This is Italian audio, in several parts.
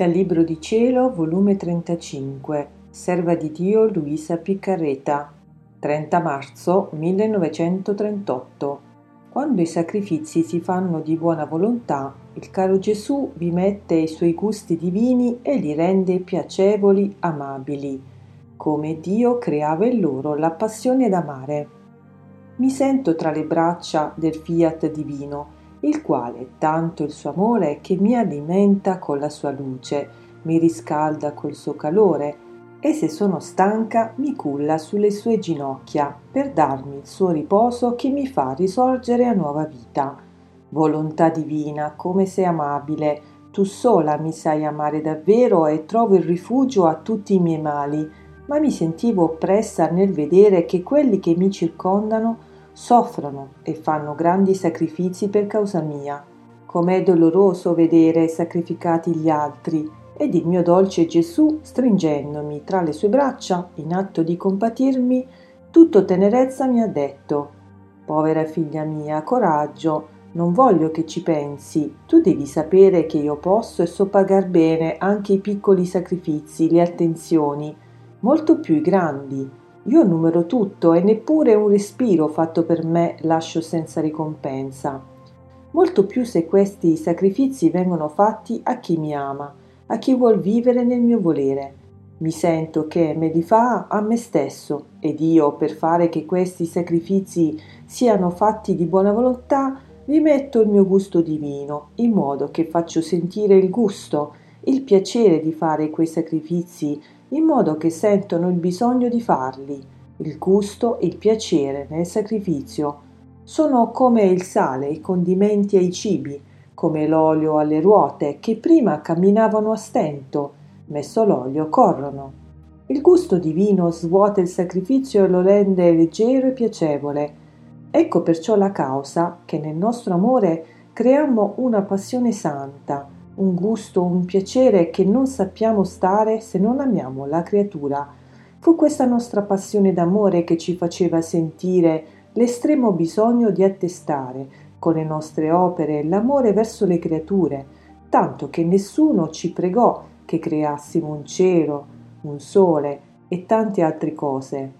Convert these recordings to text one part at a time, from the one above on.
Dal Libro di Cielo, volume 35, Serva di Dio Luisa Piccarreta, 30 marzo 1938. Quando i sacrifici si fanno di buona volontà, il caro Gesù vi mette i suoi gusti divini e li rende piacevoli, amabili, come Dio creava in loro la passione d'amare. Mi sento tra le braccia del fiat divino, il quale tanto il suo amore che mi alimenta con la sua luce, mi riscalda col suo calore, e se sono stanca mi culla sulle sue ginocchia per darmi il suo riposo che mi fa risorgere a nuova vita. Volontà divina, come sei amabile, tu sola mi sai amare davvero e trovo il rifugio a tutti i miei mali, ma mi sentivo oppressa nel vedere che quelli che mi circondano soffrono e fanno grandi sacrifici per causa mia. Com'è doloroso vedere sacrificati gli altri, ed il mio dolce Gesù, stringendomi tra le sue braccia, in atto di compatirmi, tutto tenerezza mi ha detto Povera figlia mia, coraggio, non voglio che ci pensi, tu devi sapere che io posso e so pagar bene anche i piccoli sacrifici, le attenzioni, molto più i grandi, io numero tutto e neppure un respiro fatto per me lascio senza ricompensa. Molto più se questi sacrifici vengono fatti a chi mi ama, a chi vuol vivere nel mio volere. Mi sento che me li fa a me stesso ed io, per fare che questi sacrifici siano fatti di buona volontà, vi metto il mio gusto divino, in modo che faccio sentire il gusto, il piacere di fare quei sacrifici in modo che sentono il bisogno di farli. Il gusto e il piacere nel sacrificio sono come il sale, i condimenti ai cibi, come l'olio alle ruote che prima camminavano a stento, messo l'olio corrono. Il gusto divino svuota il sacrificio e lo rende leggero e piacevole. Ecco perciò la causa che nel nostro amore creiamo una passione santa, un gusto, un piacere che non sappiamo stare se non amiamo la creatura. Fu questa nostra passione d'amore che ci faceva sentire l'estremo bisogno di attestare con le nostre opere l'amore verso le creature, tanto che nessuno ci pregò che creassimo un cielo, un sole e tante altre cose.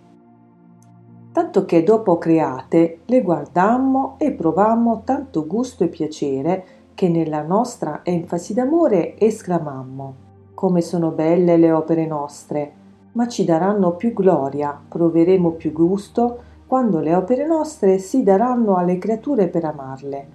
Tanto che dopo create le guardammo e provammo tanto gusto e piacere che nella nostra enfasi d'amore esclamammo come sono belle le opere nostre, ma ci daranno più gloria, proveremo più gusto quando le opere nostre si daranno alle creature per amarle,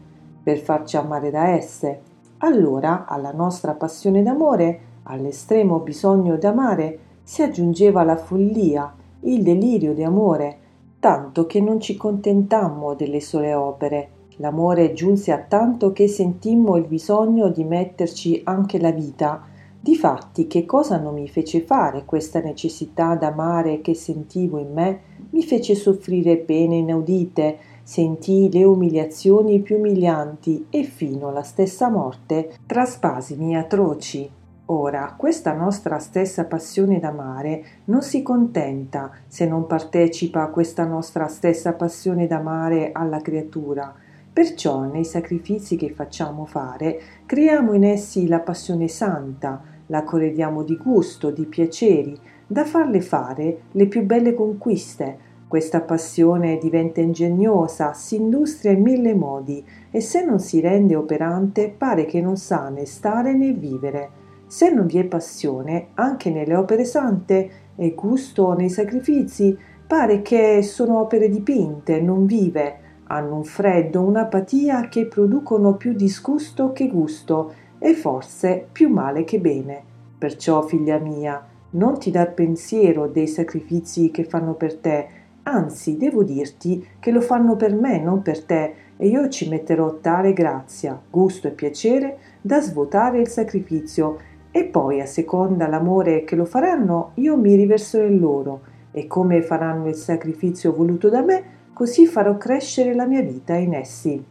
per farci amare da esse. Allora alla nostra passione d'amore, all'estremo bisogno d'amare, si aggiungeva la follia, il delirio di amore, tanto che non ci contentammo delle sole opere, L'amore giunse a tanto che sentimmo il bisogno di metterci anche la vita. Difatti, che cosa non mi fece fare questa necessità d'amare che sentivo in me? Mi fece soffrire pene inaudite, sentii le umiliazioni più umilianti e fino alla stessa morte tra spasimi atroci. Ora, questa nostra stessa passione d'amare non si contenta se non partecipa questa nostra stessa passione d'amare alla creatura, Perciò nei sacrifici che facciamo fare creiamo in essi la passione santa, la corrediamo di gusto, di piaceri, da farle fare le più belle conquiste. Questa passione diventa ingegnosa, si industria in mille modi e se non si rende operante pare che non sa né stare né vivere. Se non vi è passione, anche nelle opere sante e gusto nei sacrifici, pare che sono opere dipinte, non vive, hanno un freddo, un'apatia che producono più disgusto che gusto e forse più male che bene. Perciò, figlia mia, non ti dar pensiero dei sacrifici che fanno per te, anzi devo dirti che lo fanno per me, non per te, e io ci metterò tale grazia, gusto e piacere da svuotare il sacrificio, e poi a seconda l'amore che lo faranno, io mi riverserò in loro, e come faranno il sacrificio voluto da me, così farò crescere la mia vita in essi.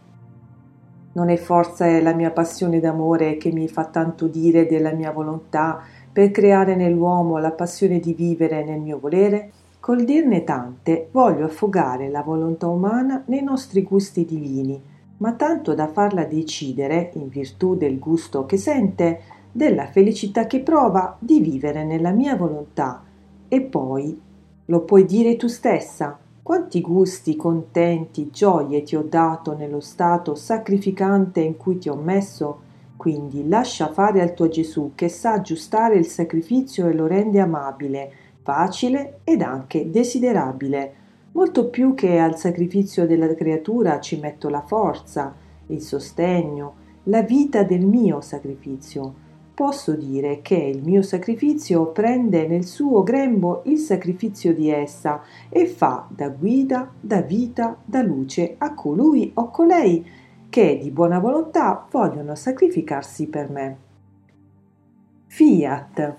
Non è forza la mia passione d'amore che mi fa tanto dire della mia volontà per creare nell'uomo la passione di vivere nel mio volere? Col dirne tante voglio affogare la volontà umana nei nostri gusti divini, ma tanto da farla decidere, in virtù del gusto che sente, della felicità che prova di vivere nella mia volontà. E poi, lo puoi dire tu stessa, quanti gusti, contenti, gioie ti ho dato nello stato sacrificante in cui ti ho messo? Quindi lascia fare al tuo Gesù che sa aggiustare il sacrificio e lo rende amabile, facile ed anche desiderabile. Molto più che al sacrificio della creatura ci metto la forza, il sostegno, la vita del mio sacrificio posso dire che il mio sacrificio prende nel suo grembo il sacrificio di essa e fa da guida, da vita, da luce a colui o colei che di buona volontà vogliono sacrificarsi per me. Fiat